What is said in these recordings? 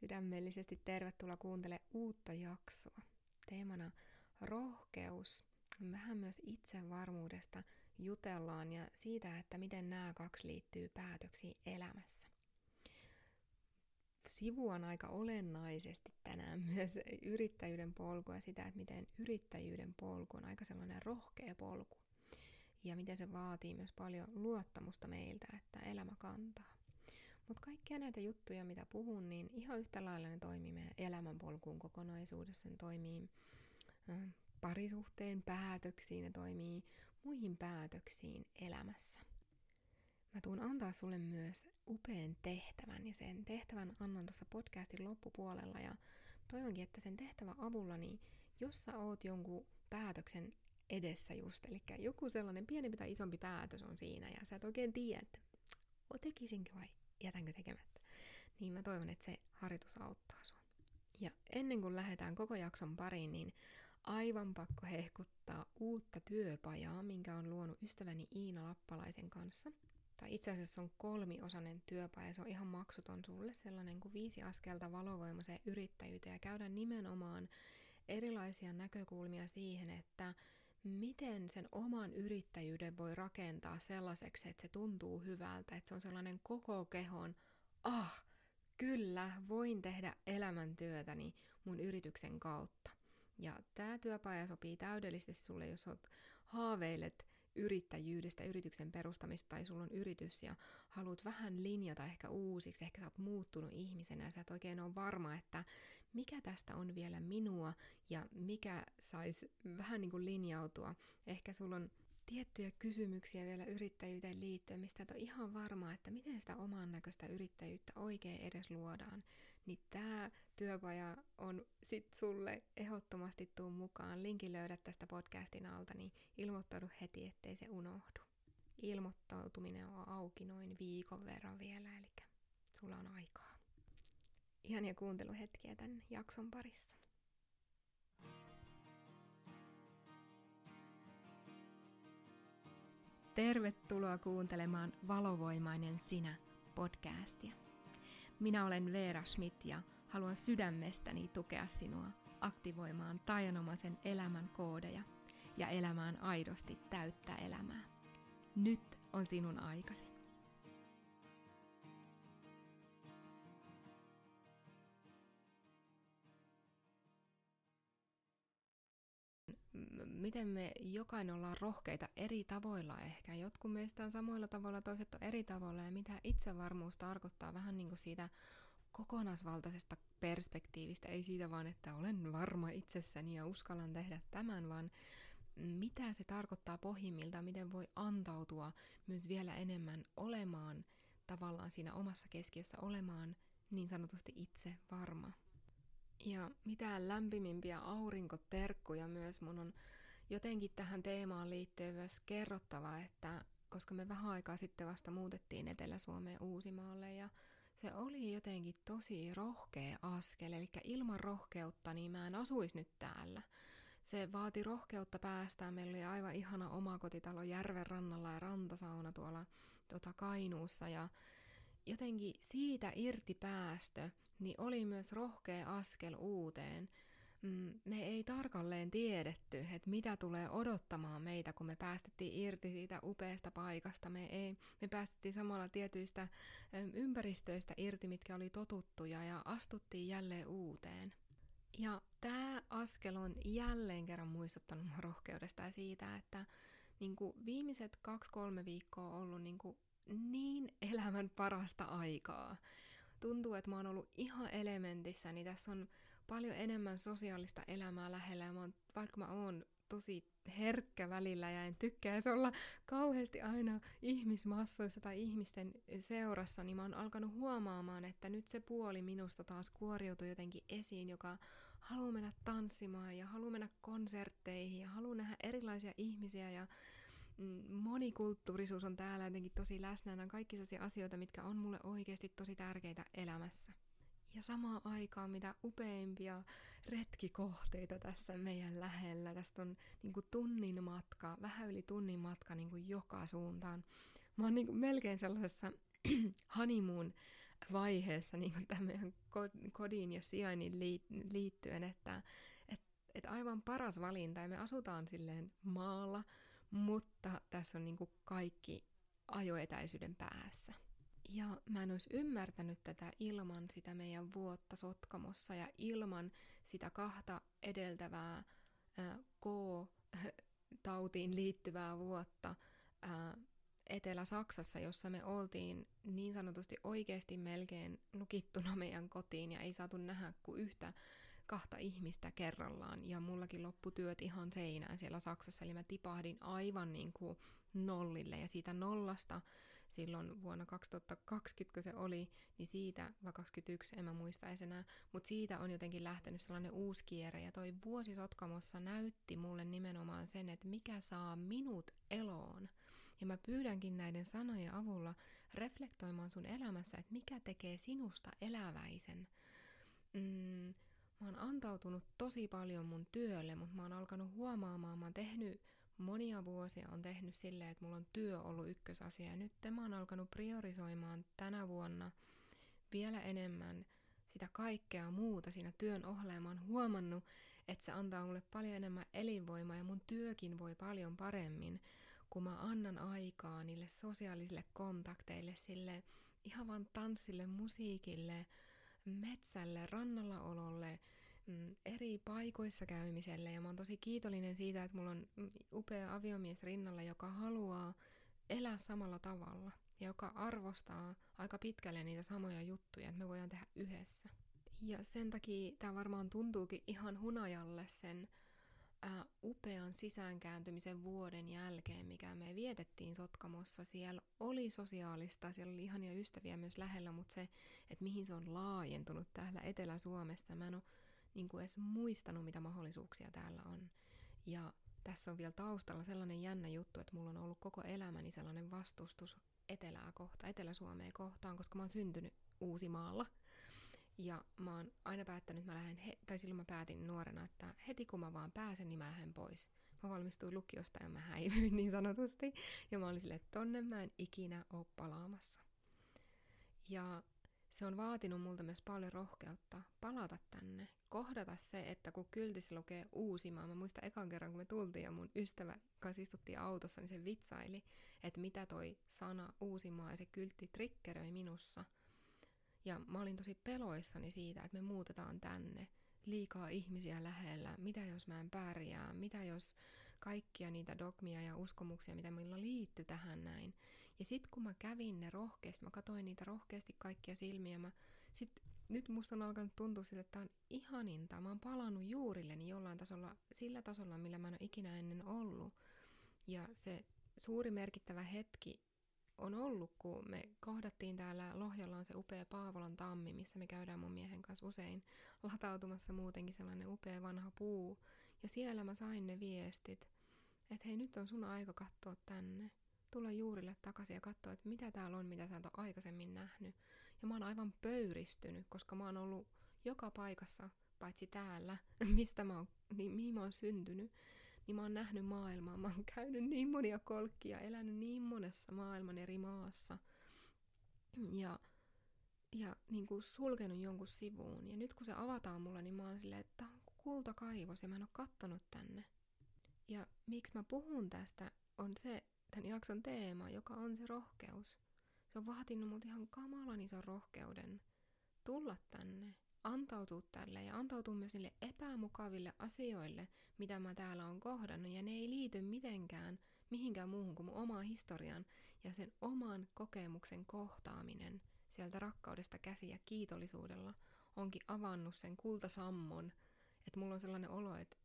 Sydämellisesti tervetuloa kuuntele uutta jaksoa. Teemana rohkeus. Vähän myös itsevarmuudesta jutellaan ja siitä, että miten nämä kaksi liittyy päätöksiin elämässä. Sivuan aika olennaisesti tänään myös yrittäjyyden polkua ja sitä, että miten yrittäjyyden polku on aika sellainen rohkea polku. Ja miten se vaatii myös paljon luottamusta meiltä, että elämä kantaa. Mutta kaikkia näitä juttuja, mitä puhun, niin ihan yhtä lailla ne toimii meidän elämänpolkuun kokonaisuudessa. Ne toimii parisuhteen päätöksiin, ne toimii muihin päätöksiin elämässä. Mä tuun antaa sulle myös upean tehtävän ja sen tehtävän annan tuossa podcastin loppupuolella ja toivonkin, että sen tehtävän avulla, niin jos sä oot jonkun päätöksen edessä just, eli joku sellainen pienempi tai isompi päätös on siinä ja sä et oikein tiedä, että tekisinkö vai jätänkö tekemättä, niin mä toivon, että se harjoitus auttaa sua. Ja ennen kuin lähdetään koko jakson pariin, niin aivan pakko hehkuttaa uutta työpajaa, minkä on luonut ystäväni Iina Lappalaisen kanssa. Tai itse asiassa on kolmiosainen työpaja, se on ihan maksuton sulle, sellainen kuin viisi askelta valovoimaiseen yrittäjyyteen ja käydään nimenomaan erilaisia näkökulmia siihen, että miten sen oman yrittäjyyden voi rakentaa sellaiseksi, että se tuntuu hyvältä, että se on sellainen koko kehon, ah, kyllä, voin tehdä elämäntyötäni mun yrityksen kautta. Ja tämä työpaja sopii täydellisesti sulle, jos oot haaveilet yrittäjyydestä, yrityksen perustamista tai sulla on yritys ja haluat vähän linjata ehkä uusiksi, ehkä sä oot muuttunut ihmisenä ja sä et oikein ole varma, että mikä tästä on vielä minua ja mikä saisi vähän niin kuin linjautua. Ehkä sulla on tiettyjä kysymyksiä vielä yrittäjyyteen liittyen, mistä et ole ihan varma, että miten sitä oman näköistä yrittäjyyttä oikein edes luodaan, niin tämä työpaja on sit sulle ehdottomasti tuu mukaan. Linkin löydät tästä podcastin alta, niin ilmoittaudu heti, ettei se unohdu. Ilmoittautuminen on auki noin viikon verran vielä, eli sulla on aikaa. Ihania kuunteluhetkiä tämän jakson parissa. Tervetuloa kuuntelemaan Valovoimainen sinä podcastia. Minä olen Veera Schmidt ja haluan sydämestäni tukea sinua aktivoimaan tajanomaisen elämän koodeja ja elämään aidosti täyttä elämää. Nyt on sinun aikasi. Miten me jokainen ollaan rohkeita eri tavoilla ehkä. Jotkut meistä on samoilla tavoilla, toiset on eri tavoilla ja mitä itsevarmuus tarkoittaa vähän niin kuin siitä kokonaisvaltaisesta perspektiivistä, ei siitä vaan, että olen varma itsessäni ja uskallan tehdä tämän, vaan mitä se tarkoittaa pohjimmiltaan, miten voi antautua myös vielä enemmän olemaan tavallaan siinä omassa keskiössä, olemaan niin sanotusti itse varma. Ja mitä lämpimimpiä aurinkoterkkuja myös mun on jotenkin tähän teemaan liittyy myös kerrottava, että koska me vähän aikaa sitten vasta muutettiin Etelä-Suomeen Uusimaalle ja se oli jotenkin tosi rohkea askel, eli ilman rohkeutta niin mä en asuisi nyt täällä. Se vaati rohkeutta päästään. Meillä oli aivan ihana omakotitalo järven rannalla ja rantasauna tuolla tuota Kainuussa ja jotenkin siitä irti päästö, niin oli myös rohkea askel uuteen. Mm, me ei tarkalleen tiedetty, että mitä tulee odottamaan meitä, kun me päästettiin irti siitä upeasta paikasta. Me, ei, me päästettiin samalla tietyistä ympäristöistä irti, mitkä oli totuttuja, ja astuttiin jälleen uuteen. Ja tämä askel on jälleen kerran muistuttanut rohkeudesta ja siitä, että niin kuin viimeiset kaksi-kolme viikkoa on ollut niin, kuin niin elämän parasta aikaa. Tuntuu, että mä oon ollut ihan elementissä, niin tässä on paljon enemmän sosiaalista elämää lähellä ja mä oon, vaikka mä oon tosi herkkä välillä ja en tykkää olla kauheasti aina ihmismassoissa tai ihmisten seurassa, niin mä oon alkanut huomaamaan, että nyt se puoli minusta taas kuoriutuu jotenkin esiin, joka haluaa mennä tanssimaan ja haluaa mennä konsertteihin ja haluaa nähdä erilaisia ihmisiä ja mm, monikulttuurisuus on täällä jotenkin tosi läsnä. Nämä kaikki sellaisia asioita, mitkä on mulle oikeasti tosi tärkeitä elämässä. Ja samaan aikaan mitä upeimpia retkikohteita tässä meidän lähellä. Tästä on niin kuin tunnin matka, vähän yli tunnin matka niin kuin joka suuntaan. Mä oon niin kuin melkein sellaisessa honeymoon vaiheessa niin tämän meidän kodin ja sijainnin liittyen, että et, et aivan paras valinta, ja me asutaan silleen maalla, mutta tässä on niin kuin kaikki ajoetäisyyden päässä. Ja mä en olisi ymmärtänyt tätä ilman sitä meidän vuotta Sotkamossa ja ilman sitä kahta edeltävää K-tautiin liittyvää vuotta Etelä-Saksassa, jossa me oltiin niin sanotusti oikeasti melkein lukittuna meidän kotiin ja ei saatu nähdä kuin yhtä kahta ihmistä kerrallaan. Ja mullakin lopputyöt ihan seinään siellä Saksassa, eli mä tipahdin aivan niin kuin nollille ja siitä nollasta silloin vuonna 2020, kun se oli, niin siitä, vai 2021, en mä muista edes enää, mutta siitä on jotenkin lähtenyt sellainen uusi kierre, ja toi vuosi Sotkamossa näytti mulle nimenomaan sen, että mikä saa minut eloon. Ja mä pyydänkin näiden sanojen avulla reflektoimaan sun elämässä, että mikä tekee sinusta eläväisen. Mm, mä oon antautunut tosi paljon mun työlle, mutta mä oon alkanut huomaamaan, mä oon tehnyt monia vuosia on tehnyt silleen, että mulla on työ ollut ykkösasia. Ja nyt mä oon alkanut priorisoimaan tänä vuonna vielä enemmän sitä kaikkea muuta siinä työn ohella. Mä oon huomannut, että se antaa mulle paljon enemmän elinvoimaa ja mun työkin voi paljon paremmin, kun mä annan aikaa niille sosiaalisille kontakteille, sille ihan vaan tanssille, musiikille, metsälle, rannalla ololle, mm, eri paikoissa käymiselle ja mä oon tosi kiitollinen siitä, että mulla on mm, upea aviomies rinnalla, joka haluaa elää samalla tavalla ja joka arvostaa aika pitkälle niitä samoja juttuja, että me voidaan tehdä yhdessä. Ja sen takia tämä varmaan tuntuukin ihan hunajalle sen ää, upean sisäänkääntymisen vuoden jälkeen, mikä me vietettiin Sotkamossa. Siellä oli sosiaalista, siellä oli ihania ystäviä myös lähellä, mutta se, että mihin se on laajentunut täällä Etelä-Suomessa, mä en ole niin kuin edes muistanut, mitä mahdollisuuksia täällä on. Ja tässä on vielä taustalla sellainen jännä juttu, että mulla on ollut koko elämäni sellainen vastustus Etelää kohtaan, Etelä-Suomea kohtaan, koska mä oon syntynyt Uusimaalla. Ja mä oon aina päättänyt, että mä lähden, he- tai silloin mä päätin nuorena, että heti kun mä vaan pääsen, niin mä lähden pois. Mä valmistuin lukiosta ja mä häivyin niin sanotusti. Ja mä olin silleen, että tonne mä en ikinä oo palaamassa. Ja se on vaatinut multa myös paljon rohkeutta palata tänne, kohdata se, että kun kyltissä lukee Uusimaa, mä muistan ekan kerran, kun me tultiin ja mun ystävä kanssa istuttiin autossa, niin se vitsaili, että mitä toi sana Uusimaa ja se kyltti triggeröi minussa. Ja mä olin tosi peloissani siitä, että me muutetaan tänne, liikaa ihmisiä lähellä, mitä jos mä en pärjää, mitä jos kaikkia niitä dogmia ja uskomuksia, mitä meillä liittyy tähän näin. Ja sitten kun mä kävin ne rohkeasti, mä katsoin niitä rohkeasti kaikkia silmiä, mä sit nyt musta on alkanut tuntua sille, että tämä on ihaninta. Mä oon palannut juurilleni jollain tasolla, sillä tasolla, millä mä en ole ikinä ennen ollut. Ja se suuri merkittävä hetki on ollut, kun me kohdattiin täällä Lohjalla on se upea Paavolan tammi, missä me käydään mun miehen kanssa usein latautumassa muutenkin sellainen upea vanha puu. Ja siellä mä sain ne viestit, että hei nyt on sun aika katsoa tänne tulla juurille takaisin ja katsoa, että mitä täällä on, mitä sä ole aikaisemmin nähnyt. Ja mä oon aivan pöyristynyt, koska mä oon ollut joka paikassa, paitsi täällä, mistä mä oon, niin, mihin mä oon syntynyt, niin mä oon nähnyt maailmaa. Mä oon käynyt niin monia kolkkia, elänyt niin monessa maailman eri maassa. Ja, ja niin kuin sulkenut jonkun sivuun. Ja nyt kun se avataan mulle, niin mä oon silleen, että tää on kultakaivos ja mä en oo kattonut tänne. Ja miksi mä puhun tästä on se, tämän jakson teema, joka on se rohkeus. Se on vaatinut mut ihan kamalan ison rohkeuden tulla tänne, antautua tälle ja antautua myös niille epämukaville asioille, mitä mä täällä on kohdannut. Ja ne ei liity mitenkään mihinkään muuhun kuin mun historian ja sen oman kokemuksen kohtaaminen sieltä rakkaudesta käsi ja kiitollisuudella onkin avannut sen kultasammon, että mulla on sellainen olo, että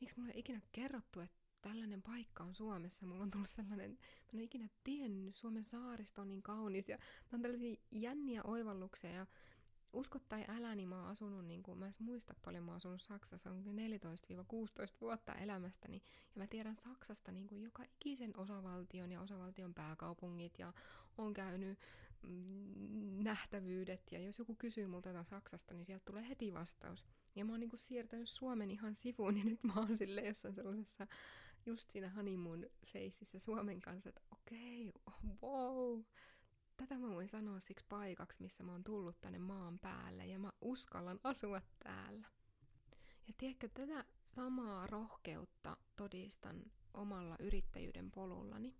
miksi mulla ei ikinä kerrottu, että tällainen paikka on Suomessa. Mulla on tullut sellainen, mä en ole ikinä tiennyt, Suomen saaristo on niin kaunis ja on tällaisia jänniä oivalluksia ja uskot tai älä, niin mä oon asunut, niin kuin, mä en muista paljon, mä oon asunut Saksassa, on 14-16 vuotta elämästäni, ja mä tiedän Saksasta niin kuin joka ikisen osavaltion ja osavaltion pääkaupungit, ja on käynyt mm, nähtävyydet, ja jos joku kysyy multa jotain Saksasta, niin sieltä tulee heti vastaus. Ja mä oon niin kuin siirtänyt Suomen ihan sivuun, ja nyt mä oon sille jossain sellaisessa just siinä honeymoon faceissa Suomen kanssa, että okei, okay, wow, tätä mä voin sanoa siksi paikaksi, missä mä oon tullut tänne maan päälle ja mä uskallan asua täällä. Ja tiedätkö, tätä samaa rohkeutta todistan omalla yrittäjyyden polullani.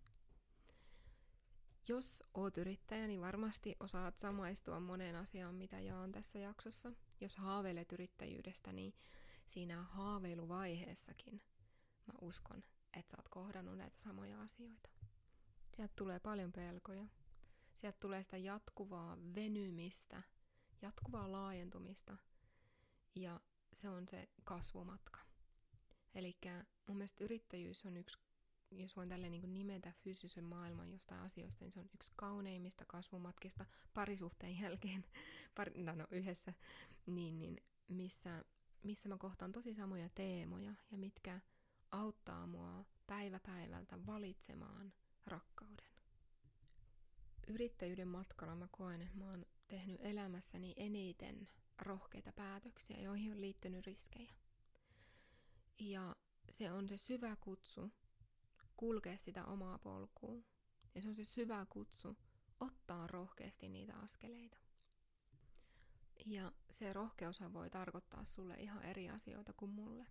Jos oot yrittäjä, niin varmasti osaat samaistua moneen asiaan, mitä jaan tässä jaksossa. Jos haaveilet yrittäjyydestä, niin siinä haaveiluvaiheessakin mä uskon, että sä oot kohdannut näitä samoja asioita. Sieltä tulee paljon pelkoja. Sieltä tulee sitä jatkuvaa venymistä, jatkuvaa laajentumista. Ja se on se kasvumatka. Eli mun mielestä yrittäjyys on yksi, jos voin tälle niin nimetä fyysisen maailman jostain asioista, niin se on yksi kauneimmista kasvumatkista parisuhteen jälkeen, pari, no, no yhdessä, niin, niin missä, missä mä kohtaan tosi samoja teemoja ja mitkä auttaa mua päivä päivältä valitsemaan rakkauden. Yrittäjyyden matkalla mä koen, että mä oon tehnyt elämässäni eniten rohkeita päätöksiä, joihin on liittynyt riskejä. Ja se on se syvä kutsu kulkea sitä omaa polkua. Ja se on se syvä kutsu ottaa rohkeasti niitä askeleita. Ja se rohkeushan voi tarkoittaa sulle ihan eri asioita kuin mulle.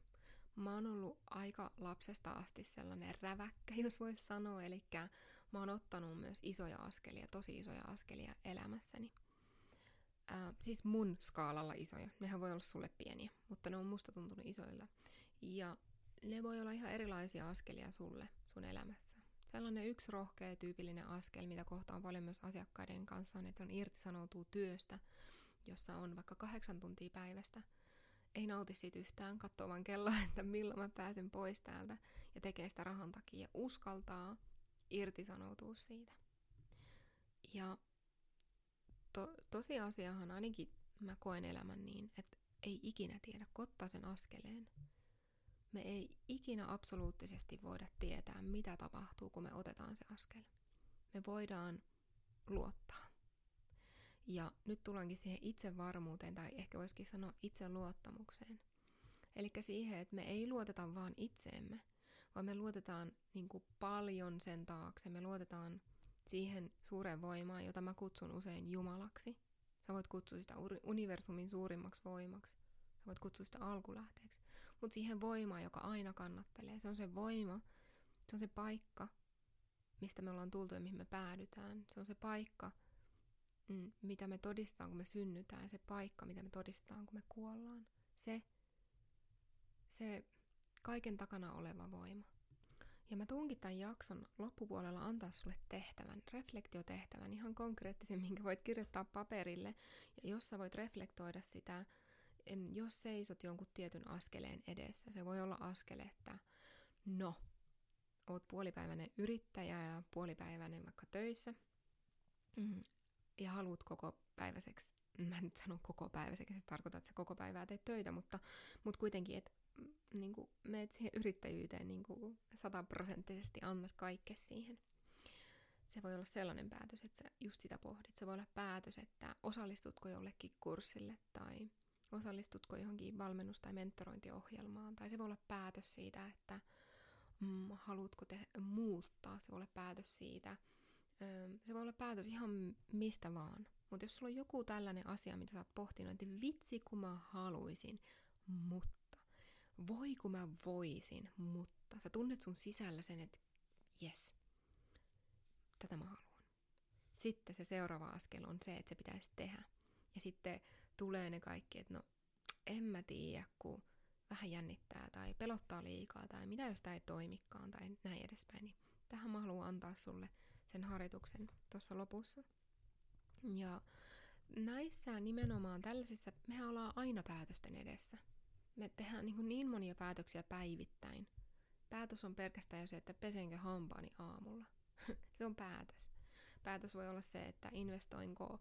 Mä oon ollut aika lapsesta asti sellainen räväkkä, jos voisi sanoa. Eli mä oon ottanut myös isoja askelia, tosi isoja askelia elämässäni. Ää, siis mun skaalalla isoja. Nehän voi olla sulle pieniä, mutta ne on musta tuntunut isoilla. Ja ne voi olla ihan erilaisia askelia sulle sun elämässä. Sellainen yksi rohkea tyypillinen askel, mitä kohtaan paljon myös asiakkaiden kanssa on, että on irtisanoutuu työstä, jossa on vaikka kahdeksan tuntia päivästä. Ei nauti siitä yhtään, katsoo vaan kelloa, että milloin mä pääsen pois täältä ja tekee sitä rahan takia ja uskaltaa irtisanoutua siitä. Ja to, tosiasiahan ainakin mä koen elämän niin, että ei ikinä tiedä, kottaa sen askeleen. Me ei ikinä absoluuttisesti voida tietää, mitä tapahtuu, kun me otetaan se askel. Me voidaan luottaa. Ja nyt tullaankin siihen itsevarmuuteen, tai ehkä voisikin sanoa itseluottamukseen. Eli siihen, että me ei luoteta vaan itseemme, vaan me luotetaan niin kuin paljon sen taakse. Me luotetaan siihen suureen voimaan, jota mä kutsun usein Jumalaksi. Sä voit kutsua sitä universumin suurimmaksi voimaksi. Sä voit kutsua sitä alkulähteeksi. Mutta siihen voimaan, joka aina kannattelee. Se on se voima, se on se paikka, mistä me ollaan tultu ja mihin me päädytään. Se on se paikka, mm, mitä me todistetaan, kun me synnytään. Se paikka, mitä me todistetaan, kun me kuollaan. Se, se kaiken takana oleva voima. Ja mä tunkin tämän jakson loppupuolella antaa sulle tehtävän, reflektiotehtävän, ihan konkreettisen, minkä voit kirjoittaa paperille. Ja jos sä voit reflektoida sitä, jos seisot jonkun tietyn askeleen edessä, se voi olla askel, että no, oot puolipäiväinen yrittäjä ja puolipäiväinen vaikka töissä, mm, ja haluat koko päiväiseksi, mä nyt sano koko päiväiseksi, se tarkoittaa, että sä koko päivää teet töitä, mutta, mutta kuitenkin, että niin kuin, meet siihen yrittäjyyteen niin kuin sataprosenttisesti, annat kaikke siihen. Se voi olla sellainen päätös, että sä just sitä pohdit. Se voi olla päätös, että osallistutko jollekin kurssille tai osallistutko johonkin valmennus- tai mentorointiohjelmaan. Tai se voi olla päätös siitä, että mm, haluatko te muuttaa. Se voi olla päätös siitä. Se voi olla päätös ihan mistä vaan. Mutta jos sulla on joku tällainen asia, mitä sä oot pohtinut, että vitsi kun mä haluaisin, mutta voi kun mä voisin, mutta sä tunnet sun sisällä sen, että yes, tätä mä haluan. Sitten se seuraava askel on se, että se pitäisi tehdä. Ja sitten tulee ne kaikki, että no en mä tiedä, kun vähän jännittää tai pelottaa liikaa tai mitä jos tämä ei toimikaan tai näin edespäin. Niin tähän mä haluan antaa sulle sen harjoituksen tuossa lopussa. Ja näissä nimenomaan tällaisissa, mehän ollaan aina päätösten edessä me tehdään niin, niin monia päätöksiä päivittäin. Päätös on pelkästään jo se, että pesenkö hampaani aamulla. se on päätös. Päätös voi olla se, että investoinko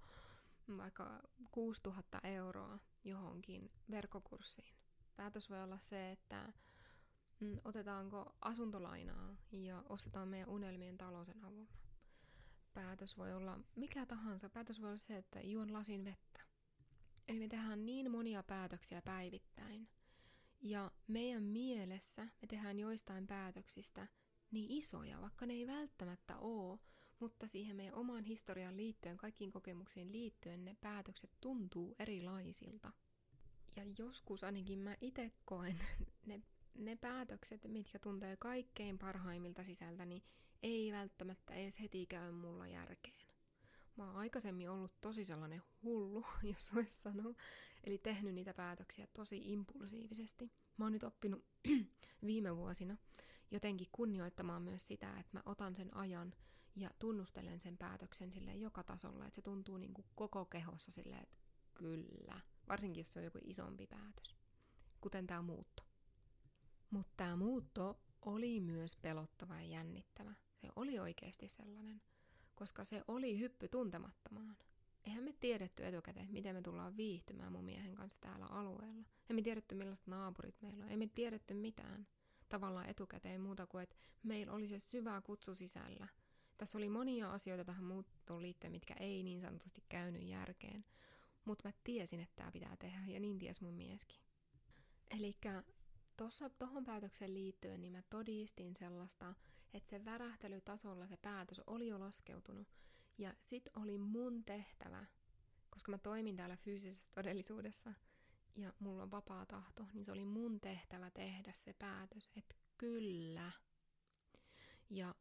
vaikka 6000 euroa johonkin verkkokurssiin. Päätös voi olla se, että mm, otetaanko asuntolainaa ja ostetaan meidän unelmien talo sen avulla. Päätös voi olla mikä tahansa. Päätös voi olla se, että juon lasin vettä. Eli me tehdään niin monia päätöksiä päivittäin, ja meidän mielessä me tehdään joistain päätöksistä niin isoja, vaikka ne ei välttämättä ole, mutta siihen meidän omaan historiaan liittyen, kaikkiin kokemuksiin liittyen ne päätökset tuntuu erilaisilta. Ja joskus ainakin mä itse koen ne, ne päätökset, mitkä tuntee kaikkein parhaimmilta sisältäni, niin ei välttämättä edes heti käy mulla järkeen. Mä oon aikaisemmin ollut tosi sellainen hullu, jos vois sanoa, eli tehnyt niitä päätöksiä tosi impulsiivisesti. Mä oon nyt oppinut viime vuosina jotenkin kunnioittamaan myös sitä, että mä otan sen ajan ja tunnustelen sen päätöksen sille joka tasolla, että se tuntuu niin kuin koko kehossa silleen, että kyllä. Varsinkin jos se on joku isompi päätös, kuten tämä muutto. Mutta tämä muutto oli myös pelottava ja jännittävä. Se oli oikeasti sellainen, koska se oli hyppy tuntemattomaan. Eihän me tiedetty etukäteen, miten me tullaan viihtymään mun miehen kanssa täällä alueella. Emme tiedetty, millaiset naapurit meillä on. Emme tiedetty mitään tavallaan etukäteen muuta kuin, että meillä oli se syvä kutsu sisällä. Tässä oli monia asioita tähän muuttoon liittyen, mitkä ei niin sanotusti käynyt järkeen. Mutta mä tiesin, että tämä pitää tehdä, ja niin ties mun mieskin. Eli tuohon päätökseen liittyen, niin mä todistin sellaista, että se värähtelytasolla se päätös oli jo laskeutunut. Ja sit oli mun tehtävä, koska mä toimin täällä fyysisessä todellisuudessa ja mulla on vapaa tahto, niin se oli mun tehtävä tehdä se päätös, että kyllä. Ja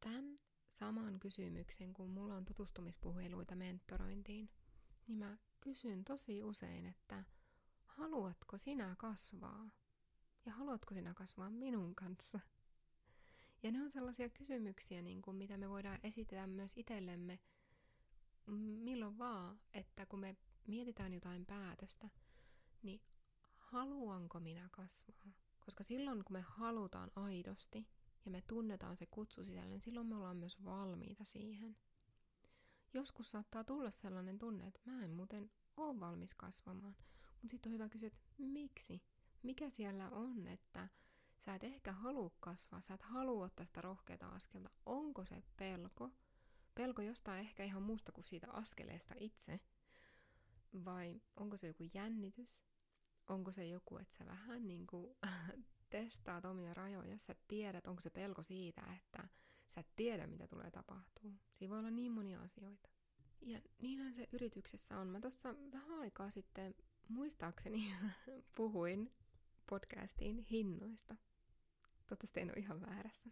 tämän saman kysymyksen, kun mulla on tutustumispuheluita mentorointiin, niin mä kysyn tosi usein, että haluatko sinä kasvaa? Ja haluatko sinä kasvaa minun kanssa? Ja ne on sellaisia kysymyksiä, niin kuin, mitä me voidaan esitellä myös itsellemme milloin vaan, että kun me mietitään jotain päätöstä, niin haluanko minä kasvaa? Koska silloin, kun me halutaan aidosti ja me tunnetaan se kutsu sisällä, niin silloin me ollaan myös valmiita siihen. Joskus saattaa tulla sellainen tunne, että mä en muuten ole valmis kasvamaan. Mutta sitten on hyvä kysyä, että miksi? Mikä siellä on, että sä et ehkä halua kasvaa, sä et halua ottaa sitä rohkeata askelta. Onko se pelko? Pelko jostain ehkä ihan muusta kuin siitä askeleesta itse. Vai onko se joku jännitys? Onko se joku, että sä vähän niin kuin testaat omia rajoja, sä tiedät, onko se pelko siitä, että sä et tiedä, mitä tulee tapahtuu. Siinä voi olla niin monia asioita. Ja niinhän se yrityksessä on. Mä tuossa vähän aikaa sitten muistaakseni puhuin podcastiin hinnoista. Toivottavasti en ole ihan väärässä.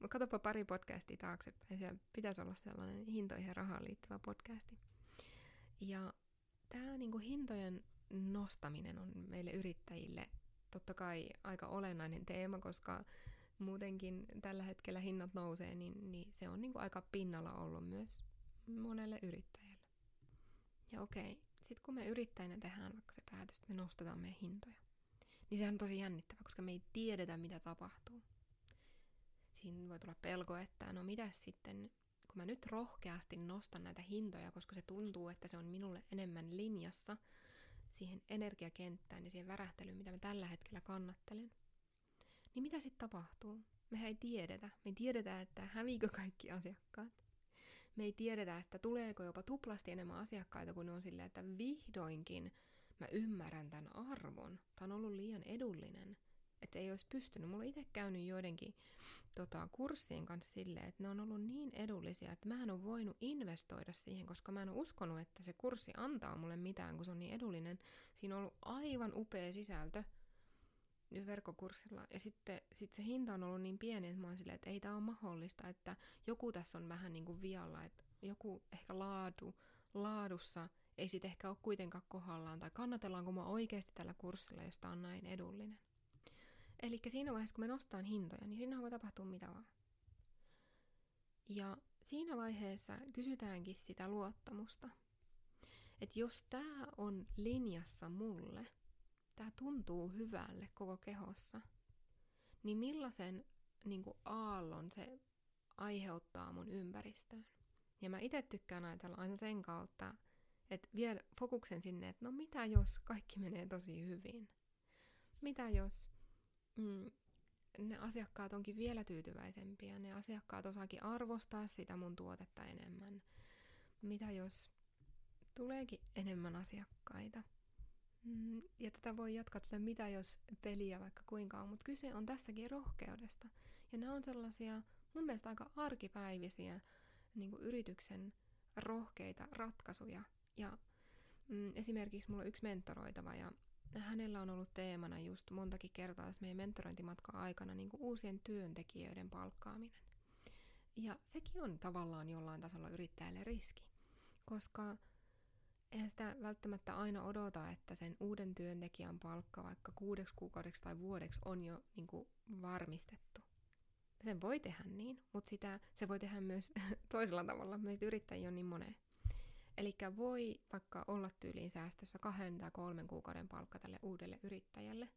Mutta katsopa pari podcastia taaksepäin. Siellä pitäisi olla sellainen hintoihin ja rahaan liittyvä podcasti. Ja tämä niinku hintojen nostaminen on meille yrittäjille totta kai aika olennainen teema, koska muutenkin tällä hetkellä hinnat nousee, niin, niin se on niinku aika pinnalla ollut myös monelle yrittäjälle. Ja okei, sitten kun me yrittäjänä tehdään vaikka se päätös, että me nostetaan meidän hintoja, niin se on tosi jännittävä, koska me ei tiedetä, mitä tapahtuu. Siinä voi tulla pelko, että no mitä sitten, kun mä nyt rohkeasti nostan näitä hintoja, koska se tuntuu, että se on minulle enemmän linjassa siihen energiakenttään ja siihen värähtelyyn, mitä mä tällä hetkellä kannattelen, niin mitä sitten tapahtuu? Mehän ei tiedetä. Me ei tiedetä, että häviikö kaikki asiakkaat. Me ei tiedetä, että tuleeko jopa tuplasti enemmän asiakkaita, kun ne on silleen, että vihdoinkin mä ymmärrän tämän arvon. Tämä on ollut liian edullinen. Että ei olisi pystynyt. Mulla on itse käynyt joidenkin tota, kurssien kanssa silleen, että ne on ollut niin edullisia, että mä en ole voinut investoida siihen, koska mä en ole uskonut, että se kurssi antaa mulle mitään, kun se on niin edullinen. Siinä on ollut aivan upea sisältö verkkokurssilla. Ja sitten sit se hinta on ollut niin pieni, että mä oon silleen, että ei tämä ole mahdollista, että joku tässä on vähän niin kuin vialla, että joku ehkä laadu, laadussa ei sitten ehkä ole kuitenkaan kohdallaan, tai kannatellaanko mä oikeasti tällä kurssilla, josta on näin edullinen. Eli siinä vaiheessa, kun me nostaan hintoja, niin siinä voi tapahtua mitä vaan. Ja siinä vaiheessa kysytäänkin sitä luottamusta. Että jos tämä on linjassa mulle, tämä tuntuu hyvälle koko kehossa, niin millaisen niin kuin aallon se aiheuttaa mun ympäristöön. Ja mä itse tykkään ajatella aina sen kautta, että vie fokuksen sinne, että no mitä jos kaikki menee tosi hyvin? Mitä jos mm, ne asiakkaat onkin vielä tyytyväisempiä, ne asiakkaat osaakin arvostaa sitä mun tuotetta enemmän? Mitä jos tuleekin enemmän asiakkaita? Mm, ja tätä voi jatkaa tätä mitä jos peliä vaikka kuinka on, mutta kyse on tässäkin rohkeudesta. Ja nämä on sellaisia mun mielestä aika arkipäivisiä niin yrityksen rohkeita ratkaisuja. Ja mm, esimerkiksi mulla on yksi mentoroitava ja hänellä on ollut teemana just montakin kertaa tässä meidän mentorointimatkan aikana niin kuin uusien työntekijöiden palkkaaminen. Ja sekin on tavallaan jollain tasolla yrittäjälle riski, koska eihän sitä välttämättä aina odota, että sen uuden työntekijän palkka vaikka kuudeksi kuukaudeksi tai vuodeksi on jo niin kuin varmistettu. Sen voi tehdä niin, mutta sitä, se voi tehdä myös toisella tavalla. Meitä yrittäjiä on niin moneen. Eli voi vaikka olla tyyliin säästössä kahden tai kolmen kuukauden palkka tälle uudelle yrittäjälle.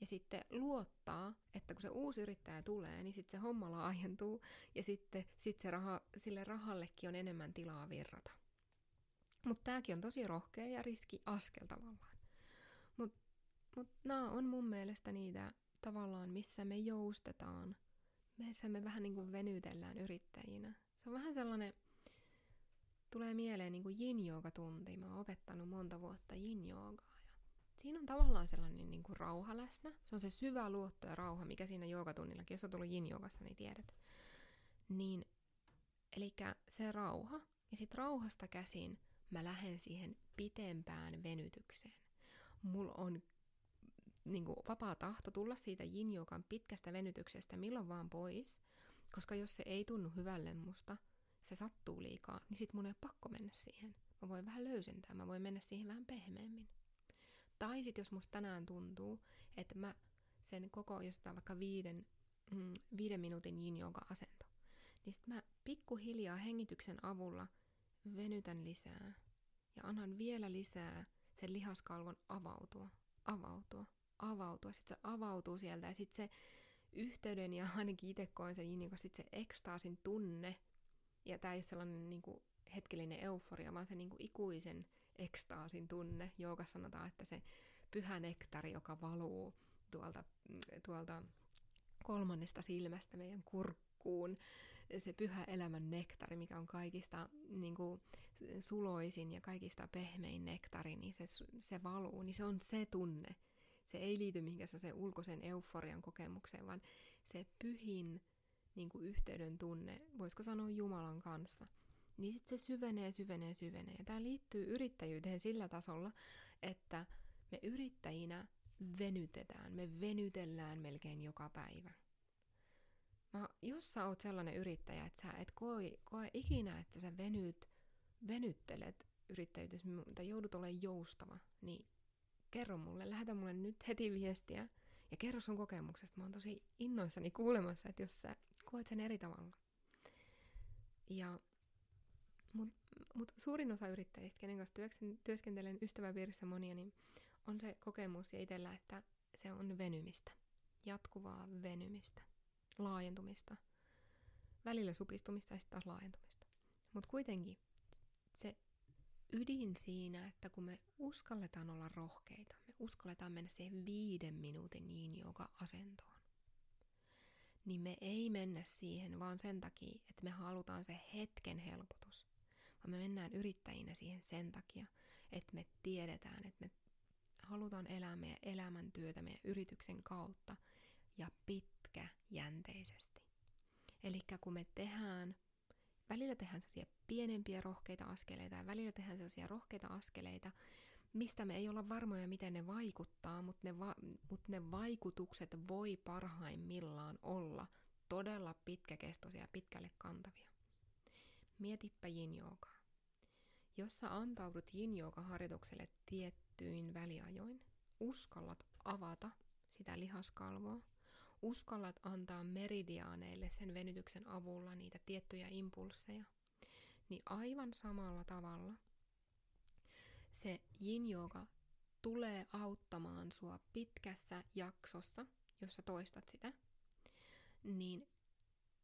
Ja sitten luottaa, että kun se uusi yrittäjä tulee, niin sitten se homma laajentuu ja sitten sit se raha, sille rahallekin on enemmän tilaa virrata. Mutta tämäkin on tosi rohkea ja riski askel tavallaan. Mutta mut nämä on mun mielestä niitä tavallaan, missä me joustetaan, missä me vähän niin kuin venytellään yrittäjinä. Se on vähän sellainen, tulee mieleen niin kuin yin tunti. Mä oon opettanut monta vuotta yin Ja siinä on tavallaan sellainen niin kuin rauha läsnä. Se on se syvä luotto ja rauha, mikä siinä joogatunnillakin, jos on tullut yin niin tiedät. Niin, eli se rauha. Ja sitten rauhasta käsin mä lähden siihen pitempään venytykseen. Mulla on niin kuin, vapaa tahto tulla siitä yin pitkästä venytyksestä milloin vaan pois, koska jos se ei tunnu hyvälle musta, se sattuu liikaa, niin sit mun ei ole pakko mennä siihen. Mä voin vähän löysentää, mä voin mennä siihen vähän pehmeämmin. Tai sit jos musta tänään tuntuu, että mä sen koko, jos on vaikka viiden, mm, viiden minuutin yin asento, niin sit mä pikkuhiljaa hengityksen avulla venytän lisää ja annan vielä lisää sen lihaskalvon avautua, avautua, avautua. Sitten se avautuu sieltä ja sitten se yhteyden ja ainakin itse koen sen yin sitten se ekstaasin tunne ja tämä ei ole sellainen niin kuin, hetkellinen euforia, vaan se niin kuin, ikuisen ekstaasin tunne. Joukassa sanotaan, että se pyhä nektari, joka valuu tuolta, tuolta kolmannesta silmästä meidän kurkkuun, se pyhä elämän nektari, mikä on kaikista niin kuin, suloisin ja kaikista pehmein nektari, niin se, se valuu, niin se on se tunne. Se ei liity mihinkään se ulkoisen euforian kokemukseen, vaan se pyhin niin kuin yhteyden tunne, voisiko sanoa Jumalan kanssa, niin sitten se syvenee, syvenee, syvenee. Ja tämä liittyy yrittäjyyteen sillä tasolla, että me yrittäjinä venytetään, me venytellään melkein joka päivä. Mä, jos sä oot sellainen yrittäjä, että sä et koe, koe ikinä, että sä venyt, venyttelet yrittäjyytesi, tai joudut olemaan joustava, niin kerro mulle, lähetä mulle nyt heti viestiä ja kerro sun kokemuksesta. Mä oon tosi innoissani kuulemassa, että jos sä koet sen eri tavalla. Ja, mut, mut suurin osa yrittäjistä, kenen kanssa työskentelen ystäväpiirissä monia, niin on se kokemus ja itsellä, että se on venymistä. Jatkuvaa venymistä. Laajentumista. Välillä supistumista ja sitten taas laajentumista. Mutta kuitenkin se ydin siinä, että kun me uskalletaan olla rohkeita, me uskalletaan mennä siihen viiden minuutin niin joka asentoon niin me ei mennä siihen vaan sen takia, että me halutaan se hetken helpotus, vaan me mennään yrittäjinä siihen sen takia, että me tiedetään, että me halutaan elää meidän elämäntyötä meidän yrityksen kautta ja pitkäjänteisesti. Eli kun me tehdään, välillä tehdään sellaisia pienempiä rohkeita askeleita ja välillä tehdään sellaisia rohkeita askeleita, mistä me ei olla varmoja, miten ne vaikuttaa, mutta ne, va- mut ne vaikutukset voi parhaimmillaan olla todella pitkäkestoisia ja pitkälle kantavia. Mietipä -joogaa. Jos sä antaudut yin harjoitukselle tiettyin väliajoin, uskallat avata sitä lihaskalvoa, uskallat antaa meridiaaneille sen venytyksen avulla niitä tiettyjä impulseja, niin aivan samalla tavalla – se yin yoga tulee auttamaan sua pitkässä jaksossa, jossa toistat sitä, niin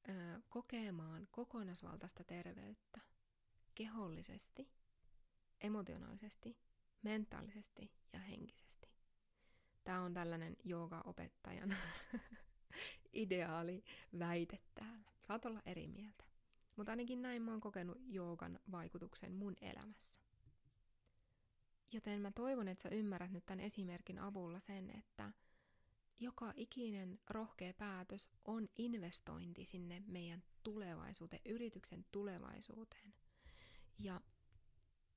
ö, kokemaan kokonaisvaltaista terveyttä kehollisesti, emotionaalisesti, mentaalisesti ja henkisesti. Tämä on tällainen jooga-opettajan ideaali väite täällä. Saat olla eri mieltä. Mutta ainakin näin mä oon kokenut joogan vaikutuksen mun elämässä. Joten mä toivon, että sä ymmärrät nyt tämän esimerkin avulla sen, että joka ikinen rohkea päätös on investointi sinne meidän tulevaisuuteen, yrityksen tulevaisuuteen. Ja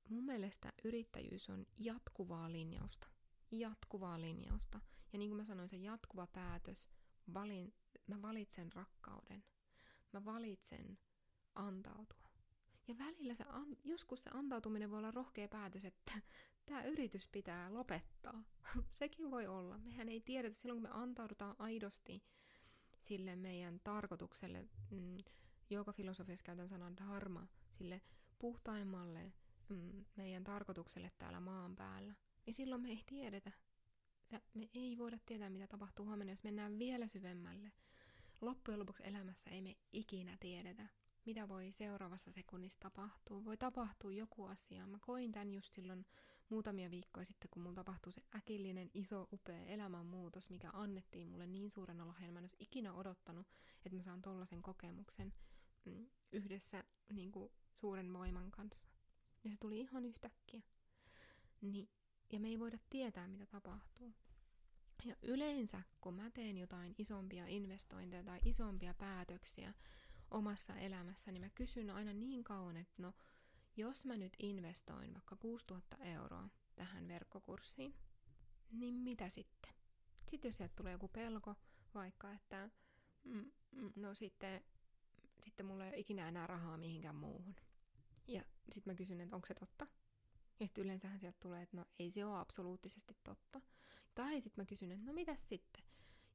mun mielestä yrittäjyys on jatkuvaa linjausta. Jatkuvaa linjausta. Ja niin kuin mä sanoin, se jatkuva päätös, valin, mä valitsen rakkauden. Mä valitsen antautua. Ja välillä se, joskus se antautuminen voi olla rohkea päätös, että tämä yritys pitää lopettaa. Sekin voi olla. Mehän ei tiedetä silloin, kun me antaudutaan aidosti sille meidän tarkoitukselle. Mm, filosofiassa käytän sanan dharma, sille puhtaimmalle mm, meidän tarkoitukselle täällä maan päällä. Niin silloin me ei tiedetä. Me ei voida tietää, mitä tapahtuu huomenna, jos mennään vielä syvemmälle. Loppujen lopuksi elämässä ei me ikinä tiedetä mitä voi seuraavassa sekunnissa tapahtua. Voi tapahtua joku asia. Mä koin tämän just silloin muutamia viikkoja sitten, kun mulla tapahtui se äkillinen, iso, upea elämänmuutos, mikä annettiin mulle niin suurena lahjana. Mä en olisi ikinä odottanut, että mä saan tollaisen kokemuksen mm, yhdessä niin kuin, suuren voiman kanssa. Ja se tuli ihan yhtäkkiä. Niin, ja me ei voida tietää, mitä tapahtuu. Ja yleensä, kun mä teen jotain isompia investointeja tai isompia päätöksiä, omassa elämässä, niin mä kysyn aina niin kauan, että no, jos mä nyt investoin vaikka 6000 euroa tähän verkkokurssiin, niin mitä sitten? Sitten jos sieltä tulee joku pelko, vaikka että mm, mm, no sitten, sitten mulla ei ole ikinä enää rahaa mihinkään muuhun. Ja sitten mä kysyn, että onko se totta? Ja sitten yleensähän sieltä tulee, että no ei se ole absoluuttisesti totta. Tai sitten mä kysyn, että no mitä sitten?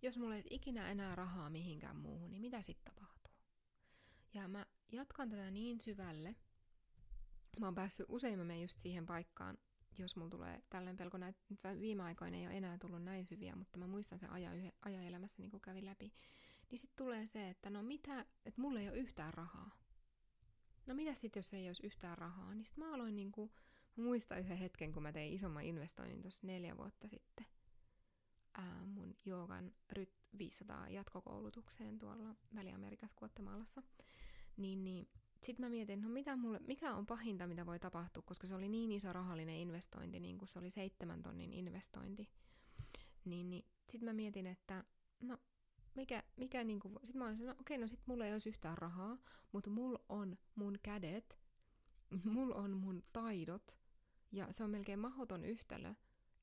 Jos mulla ei ikinä enää rahaa mihinkään muuhun, niin mitä sitten tapahtuu? Ja mä jatkan tätä niin syvälle. Mä oon päässyt usein mä just siihen paikkaan, jos mulla tulee tällainen pelko, näin, viime aikoina ei ole enää tullut näin syviä, mutta mä muistan sen ajan, ajan elämässä niin kun kävin läpi. Niin sitten tulee se, että no mitä, että mulla ei ole yhtään rahaa. No mitä sitten, jos ei olisi yhtään rahaa? Niin sitten mä aloin niin kuin, mä muistan yhden hetken, kun mä tein isomman investoinnin tuossa neljä vuotta sitten ää, mun joogan ryt 500 jatkokoulutukseen tuolla Väli-Amerikassa Kuottemalassa niin, niin sitten mä mietin, no mitä mulle, mikä on pahinta, mitä voi tapahtua, koska se oli niin iso rahallinen investointi, niin kuin se oli seitsemän tonnin investointi. Niin, niin sitten mä mietin, että no mikä, mikä niinku, sit mä olin no okei, no sit mulla ei olisi yhtään rahaa, mutta mulla on mun kädet, mulla on mun taidot, ja se on melkein mahdoton yhtälö,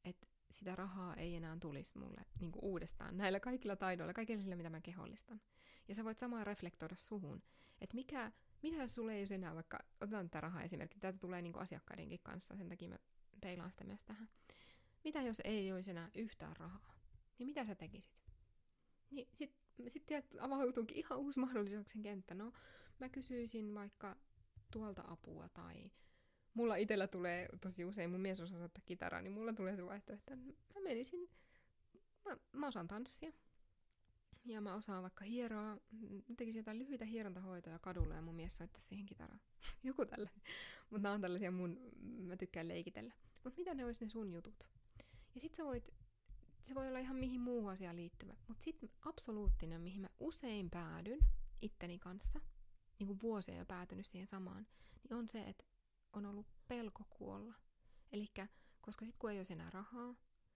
että sitä rahaa ei enää tulisi mulle niin kuin uudestaan näillä kaikilla taidoilla, kaikilla sillä, mitä mä kehollistan. Ja sä voit samaa reflektoida suhun, että mikä, mitä jos sulle ei enää vaikka, otetaan tätä rahaa esimerkki, tätä tulee niin asiakkaidenkin kanssa, sen takia mä peilaan sitä myös tähän. Mitä jos ei olisi enää yhtään rahaa? Niin mitä sä tekisit? Niin sit, sit avautuukin ihan uusi mahdollisuuksien kenttä. No, mä kysyisin vaikka tuolta apua tai mulla itsellä tulee tosi usein, mun mies osaa soittaa kitaraa, niin mulla tulee se vaihtoehto, että mä menisin, mä, mä osaan tanssia. Ja mä osaan vaikka hieroa, mä tekisin jotain lyhyitä hierontahoitoja kadulla ja mun mies soittaa siihen kitaraa. Joku tällainen. Mutta nämä on tällaisia mun, mä tykkään leikitellä. Mutta mitä ne olisi ne sun jutut? Ja sit sä voit, se voi olla ihan mihin muuhun asiaan liittyvä. Mutta sitten absoluuttinen, mihin mä usein päädyn itteni kanssa, niin kuin vuosia jo päätynyt siihen samaan, niin on se, että on ollut pelko kuolla. Eli koska sitten kun ei olisi enää rahaa,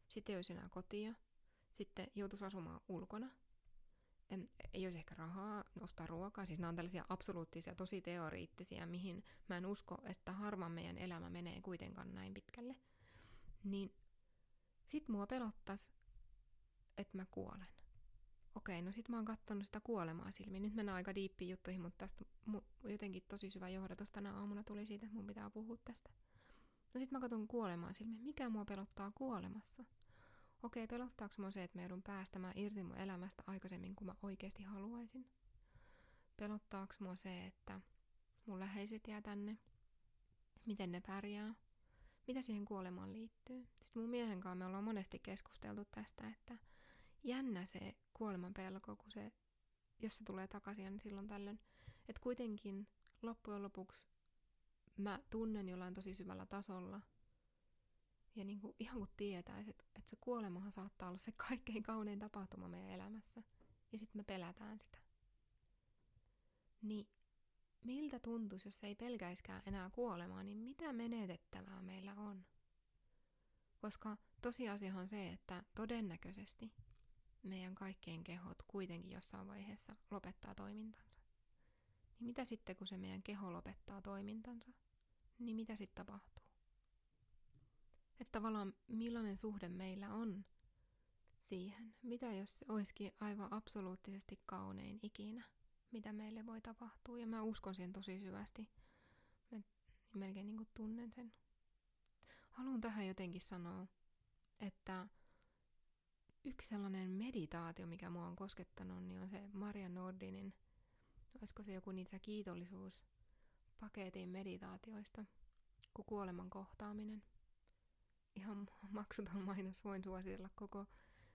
sitten ei olisi enää kotia, sitten joutuisi asumaan ulkona, ei olisi ehkä rahaa ostaa ruokaa, siis nämä on tällaisia absoluuttisia, tosi teoriittisia, mihin mä en usko, että harvan meidän elämä menee kuitenkaan näin pitkälle, niin sit mua pelottas, että mä kuolen. Okei, no sit mä oon kattonut sitä kuolemaa silmiin. Nyt mennään aika diippiin juttuihin, mutta tästä jotenkin tosi syvä johdatus tänä aamuna tuli siitä, että mun pitää puhua tästä. No sit mä katson kuolemaa silmiin. Mikä mua pelottaa kuolemassa? Okei, pelottaako mua se, että mä joudun päästämään irti mun elämästä aikaisemmin kuin mä oikeasti haluaisin? Pelottaako mua se, että mun läheiset jää tänne? Miten ne pärjää? Mitä siihen kuolemaan liittyy? Sitten mun miehen kanssa me ollaan monesti keskusteltu tästä, että jännä se kuoleman pelko, kun se, jos se tulee takaisin, niin silloin tällöin. Että kuitenkin loppujen lopuksi mä tunnen jollain tosi syvällä tasolla. Ja niin kuin, ihan tietää, että, että se kuolemahan saattaa olla se kaikkein kaunein tapahtuma meidän elämässä. Ja sitten me pelätään sitä. Niin miltä tuntuisi, jos ei pelkäiskään enää kuolemaa, niin mitä menetettävää meillä on? Koska tosiasia on se, että todennäköisesti meidän kaikkien kehot kuitenkin jossain vaiheessa lopettaa toimintansa. Niin mitä sitten, kun se meidän keho lopettaa toimintansa? Niin mitä sitten tapahtuu? Että tavallaan millainen suhde meillä on siihen? Mitä jos se olisikin aivan absoluuttisesti kaunein ikinä, mitä meille voi tapahtua? Ja mä uskon siihen tosi syvästi. Mä melkein niin tunnen sen. Haluan tähän jotenkin sanoa, että yksi sellainen meditaatio, mikä mua on koskettanut, niin on se Maria Nordinin, olisiko se joku niitä kiitollisuuspaketin meditaatioista, kuin kuoleman kohtaaminen. Ihan maksuton mainos, voin suositella koko,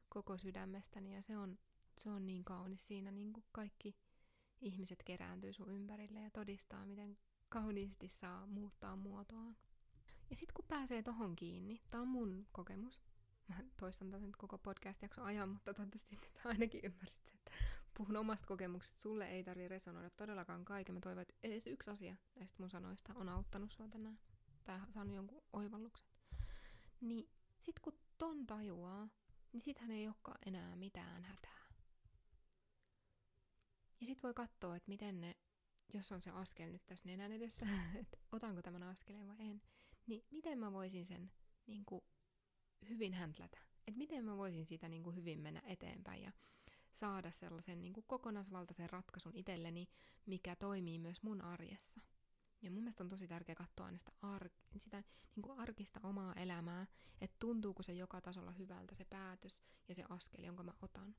koko sydämestäni, ja se on, se on niin kaunis siinä, niin kuin kaikki ihmiset kerääntyy sun ympärille ja todistaa, miten kauniisti saa muuttaa muotoaan. Ja sitten kun pääsee tohon kiinni, tämä on mun kokemus, mä toistan tätä nyt koko podcast-jakson ajan, mutta toivottavasti nyt ainakin ymmärsit sen, että puhun omasta kokemuksesta. Sulle ei tarvi resonoida todellakaan kaiken. Mä toivon, että edes yksi asia näistä mun sanoista on auttanut sua tänään. Tai saanut jonkun oivalluksen. Niin sit kun ton tajuaa, niin sithän ei olekaan enää mitään hätää. Ja sit voi katsoa, että miten ne, jos on se askel nyt tässä nenän edessä, että otanko tämän askeleen vai en, niin miten mä voisin sen niin kuin hyvin häntlätä. Että miten mä voisin siitä niin kuin hyvin mennä eteenpäin ja saada sellaisen niin kuin kokonaisvaltaisen ratkaisun itselleni, mikä toimii myös mun arjessa. Ja mun mielestä on tosi tärkeää katsoa aina sitä, ar- sitä niin kuin arkista omaa elämää, että tuntuuko se joka tasolla hyvältä se päätös ja se askel, jonka mä otan.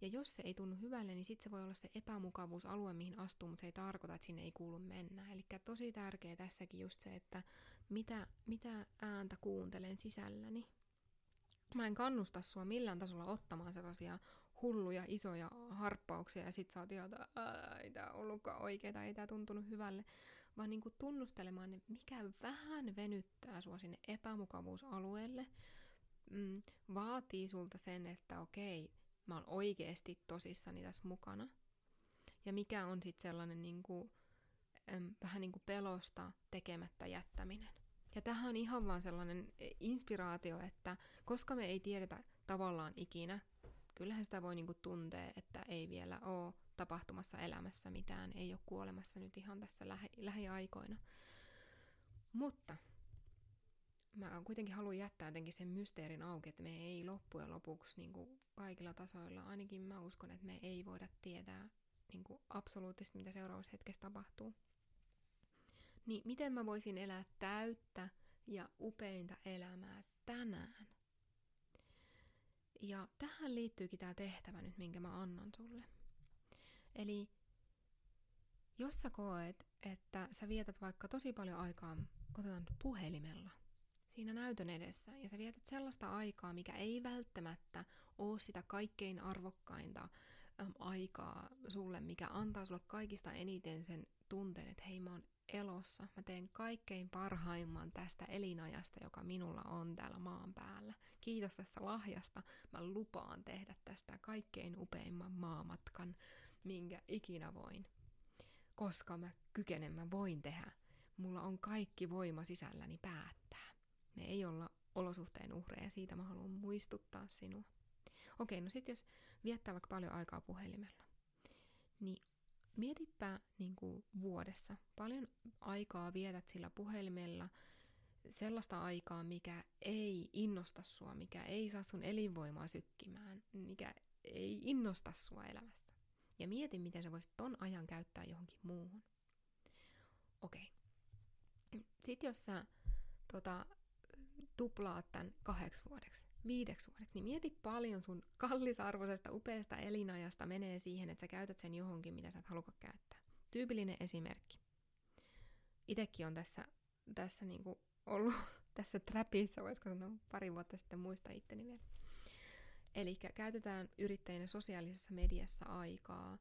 Ja jos se ei tunnu hyvälle, niin sitten se voi olla se epämukavuusalue, mihin astuu, mutta se ei tarkoita, että sinne ei kuulu mennä. Eli tosi tärkeää tässäkin just se, että mitä, mitä ääntä kuuntelen sisälläni. Mä en kannusta sua millään tasolla ottamaan sellaisia hulluja, isoja harppauksia ja sit oot ihan, ei tää ollutkaan oikeeta, ei tää tuntunut hyvälle, vaan niinku tunnustelemaan, mikä vähän venyttää sua sinne epämukavuusalueelle, mm, vaatii sulta sen, että okei, mä oon oikeesti tosissani tässä mukana. Ja mikä on sitten sellainen niinku, äm, vähän niinku pelosta tekemättä jättäminen. Ja tähän on ihan vaan sellainen e, inspiraatio, että koska me ei tiedetä tavallaan ikinä, kyllähän sitä voi niinku tuntea, että ei vielä ole tapahtumassa elämässä mitään, ei ole kuolemassa nyt ihan tässä lähi- lähiaikoina. Mutta mä kuitenkin haluan jättää jotenkin sen mysteerin auki, että me ei loppujen lopuksi niin kuin kaikilla tasoilla, ainakin mä uskon, että me ei voida tietää niin kuin absoluuttisesti, mitä seuraavassa hetkessä tapahtuu. Niin miten mä voisin elää täyttä ja upeinta elämää tänään? Ja tähän liittyykin tämä tehtävä nyt, minkä mä annan sulle. Eli jos sä koet, että sä vietät vaikka tosi paljon aikaa, otetaan puhelimella, siinä näytön edessä, ja sä vietät sellaista aikaa, mikä ei välttämättä ole sitä kaikkein arvokkainta äm, aikaa sulle, mikä antaa sulle kaikista eniten sen tunteen, että hei mä oon elossa. Mä teen kaikkein parhaimman tästä elinajasta, joka minulla on täällä maan päällä. Kiitos tästä lahjasta. Mä lupaan tehdä tästä kaikkein upeimman maamatkan, minkä ikinä voin. Koska mä kykenen, mä voin tehdä. Mulla on kaikki voima sisälläni päättää. Me ei olla olosuhteen uhreja, siitä mä haluan muistuttaa sinua. Okei, no sit jos viettää vaikka paljon aikaa puhelimella, niin mietipä niin kuin vuodessa, paljon aikaa vietät sillä puhelimella, sellaista aikaa, mikä ei innosta sua, mikä ei saa sun elinvoimaa sykkimään, mikä ei innosta sua elämässä. Ja mieti, miten sä voisit ton ajan käyttää johonkin muuhun. Okei. Sitten jos sä tota, tuplaat tämän kahdeksi vuodeksi, viideksi vuodeksi, niin mieti paljon sun kallisarvoisesta, upeasta elinajasta menee siihen, että sä käytät sen johonkin, mitä sä et halua käyttää. Tyypillinen esimerkki. Itekin on tässä, tässä niinku ollut tässä trapissa, voisiko sanoa pari vuotta sitten muista itteni vielä. Eli käytetään yrittäjänä sosiaalisessa mediassa aikaa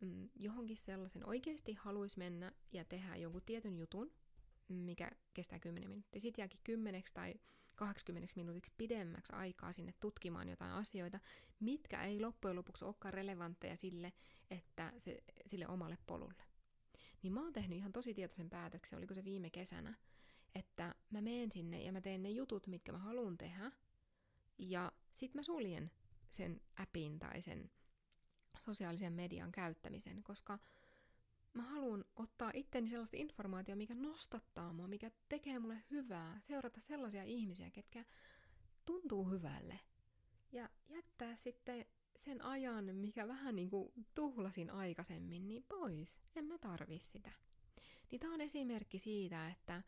mm, johonkin sellaisen oikeasti haluaisi mennä ja tehdä jonkun tietyn jutun, mikä kestää 10 minuuttia. Sitten jääkin 10 tai 80 minuutiksi pidemmäksi aikaa sinne tutkimaan jotain asioita, mitkä ei loppujen lopuksi olekaan relevantteja sille, että se, sille omalle polulle. Niin mä oon tehnyt ihan tosi tietoisen päätöksen, oliko se viime kesänä, että mä menen sinne ja mä teen ne jutut, mitkä mä haluan tehdä, ja sit mä suljen sen appin tai sen sosiaalisen median käyttämisen, koska mä haluan ottaa itteni sellaista informaatiota, mikä nostattaa mua, mikä tekee mulle hyvää, seurata sellaisia ihmisiä, ketkä tuntuu hyvälle. Ja jättää sitten sen ajan, mikä vähän niin kuin tuhlasin aikaisemmin, niin pois. En mä tarvi sitä. Niin tää on esimerkki siitä, että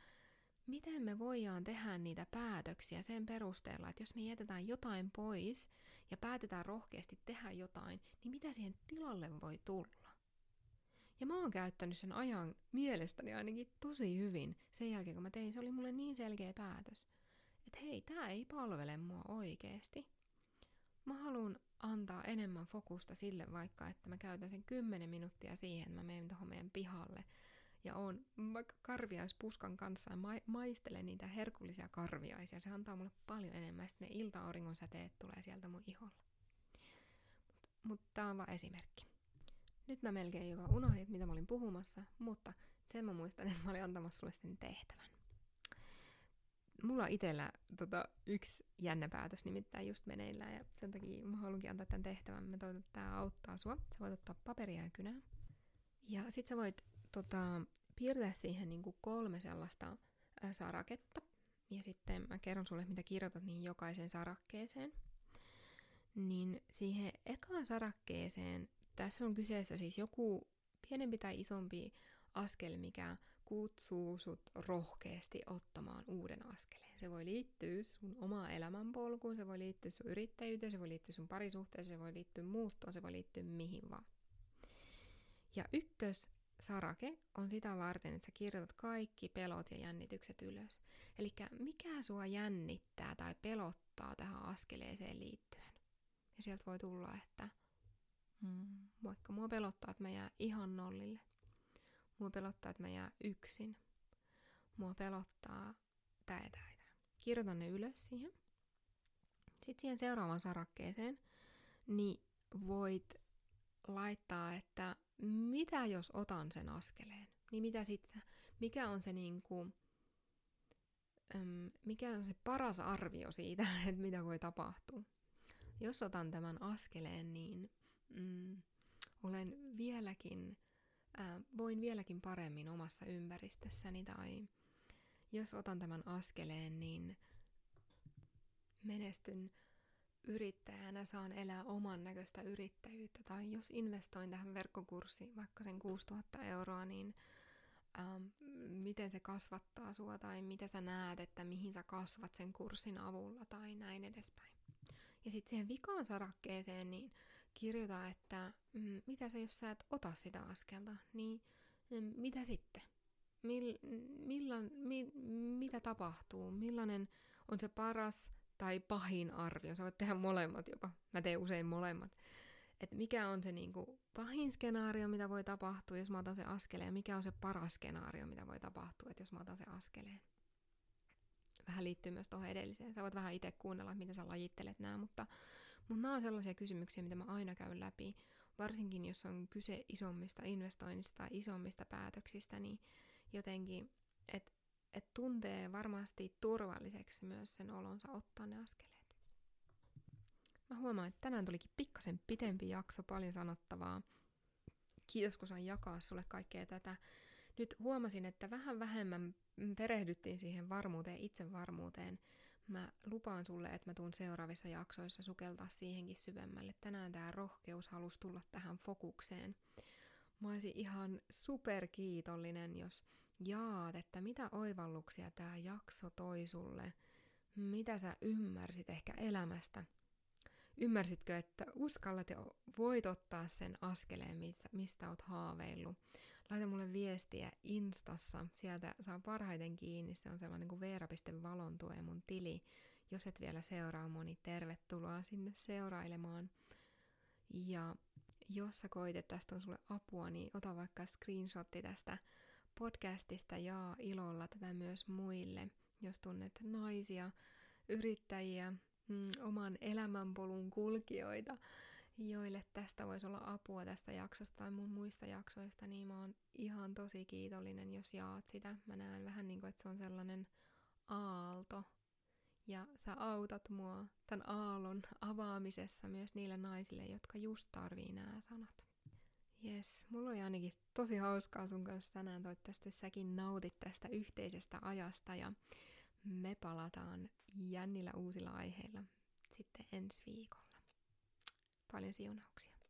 miten me voidaan tehdä niitä päätöksiä sen perusteella, että jos me jätetään jotain pois ja päätetään rohkeasti tehdä jotain, niin mitä siihen tilalle voi tulla? Ja mä oon käyttänyt sen ajan mielestäni ainakin tosi hyvin sen jälkeen, kun mä tein. Se oli mulle niin selkeä päätös, että hei, tää ei palvele mua oikeesti. Mä haluan antaa enemmän fokusta sille vaikka, että mä käytän sen 10 minuuttia siihen, että mä menen tuohon meidän pihalle ja on vaikka karviaispuskan kanssa ja ma- maistelen niitä herkullisia karviaisia. Se antaa mulle paljon enemmän. Sitten ne ilta-auringon säteet tulee sieltä mun iholla. Mutta mut tää on vaan esimerkki. Nyt mä melkein jopa unohdin, että mitä mä olin puhumassa, mutta sen mä muistan, että mä olin antamassa sulle sen tehtävän. Mulla on itsellä tota, yksi jännä päätös nimittäin just meneillään ja sen takia mä haluankin antaa tämän tehtävän. Mä toivon, että tämä auttaa sua. Sä voit ottaa paperia ja kynää. Ja sit sä voit tota, piirtää siihen niin kuin kolme sellaista ää, saraketta. Ja sitten mä kerron sulle, mitä kirjoitat niin jokaisen sarakkeeseen. Niin siihen ekaan sarakkeeseen, tässä on kyseessä siis joku pienempi tai isompi askel, mikä kutsuu sut rohkeasti ottamaan uuden askeleen. Se voi liittyä sun omaan elämänpolkuun, se voi liittyä sun yrittäjyyteen, se voi liittyä sun parisuhteeseen, se voi liittyä muuttoon, se voi liittyä mihin vaan. Ja ykkös sarake on sitä varten, että sä kirjoitat kaikki pelot ja jännitykset ylös. Eli mikä sua jännittää tai pelottaa tähän askeleeseen liittyen. Ja sieltä voi tulla, että mm, vaikka mua pelottaa, että mä jää ihan nollille. Mua pelottaa, että mä jää yksin. Mua pelottaa tää ja tää. Kirjoitan ne ylös siihen. Sitten siihen seuraavaan sarakkeeseen, niin voit laittaa, että mitä jos otan sen askeleen? Niin mitä sit? Mikä on se niinku, mikä on se paras arvio siitä, että mitä voi tapahtua? Jos otan tämän askeleen, niin mm, olen vieläkin, äh, voin vieläkin paremmin omassa ympäristössäni tai jos otan tämän askeleen, niin menestyn yrittäjänä saan elää oman näköistä yrittäjyyttä tai jos investoin tähän verkkokurssiin vaikka sen 6000 euroa, niin ähm, miten se kasvattaa sua tai mitä sä näet, että mihin sä kasvat sen kurssin avulla tai näin edespäin. Ja sitten siihen vikaan sarakkeeseen niin kirjoita, että mm, mitä sä jos sä et ota sitä askelta, niin mm, mitä sitten? Mill, millan, mi, mitä tapahtuu? Millainen on se paras tai pahin arvio. Sä voit tehdä molemmat jopa. Mä teen usein molemmat. Että mikä on se niinku pahin skenaario, mitä voi tapahtua, jos mä otan sen askeleen, ja mikä on se paras skenaario, mitä voi tapahtua, että jos mä otan sen askeleen. Vähän liittyy myös tuohon edelliseen. Sä voit vähän itse kuunnella, mitä sä lajittelet nämä, mutta, mutta nämä on sellaisia kysymyksiä, mitä mä aina käyn läpi. Varsinkin, jos on kyse isommista investoinnista tai isommista päätöksistä, niin jotenkin, että että tuntee varmasti turvalliseksi myös sen olonsa ottaa ne askeleet. Mä huomaan, että tänään tulikin pikkasen pitempi jakso, paljon sanottavaa. Kiitos, kun sain jakaa sulle kaikkea tätä. Nyt huomasin, että vähän vähemmän perehdyttiin siihen varmuuteen, itsevarmuuteen. Mä lupaan sulle, että mä tuun seuraavissa jaksoissa sukeltaa siihenkin syvemmälle. Tänään tämä rohkeus halusi tulla tähän fokukseen. Mä olisin ihan superkiitollinen, jos jaat, että mitä oivalluksia tämä jakso toi sulle, mitä sä ymmärsit ehkä elämästä. Ymmärsitkö, että uskallat ja voit ottaa sen askeleen, mistä oot haaveillut. Laita mulle viestiä Instassa, sieltä saa parhaiten kiinni, se on sellainen kuin veera.valontue mun tili. Jos et vielä seuraa mua, niin tervetuloa sinne seurailemaan. Ja jos sä koit, että tästä on sulle apua, niin ota vaikka screenshotti tästä podcastista jaa ilolla tätä myös muille, jos tunnet naisia, yrittäjiä, mm, oman elämänpolun kulkijoita, joille tästä voisi olla apua tästä jaksosta tai mun muista jaksoista, niin mä oon ihan tosi kiitollinen, jos jaat sitä. Mä näen vähän niin kuin, että se on sellainen aalto, Ja sä autat mua tämän aallon avaamisessa myös niille naisille, jotka just tarvii nämä sanat. Jes, mulla oli ainakin tosi hauskaa sun kanssa tänään. Toivottavasti säkin nautit tästä yhteisestä ajasta ja me palataan jännillä uusilla aiheilla sitten ensi viikolla. Paljon siunauksia.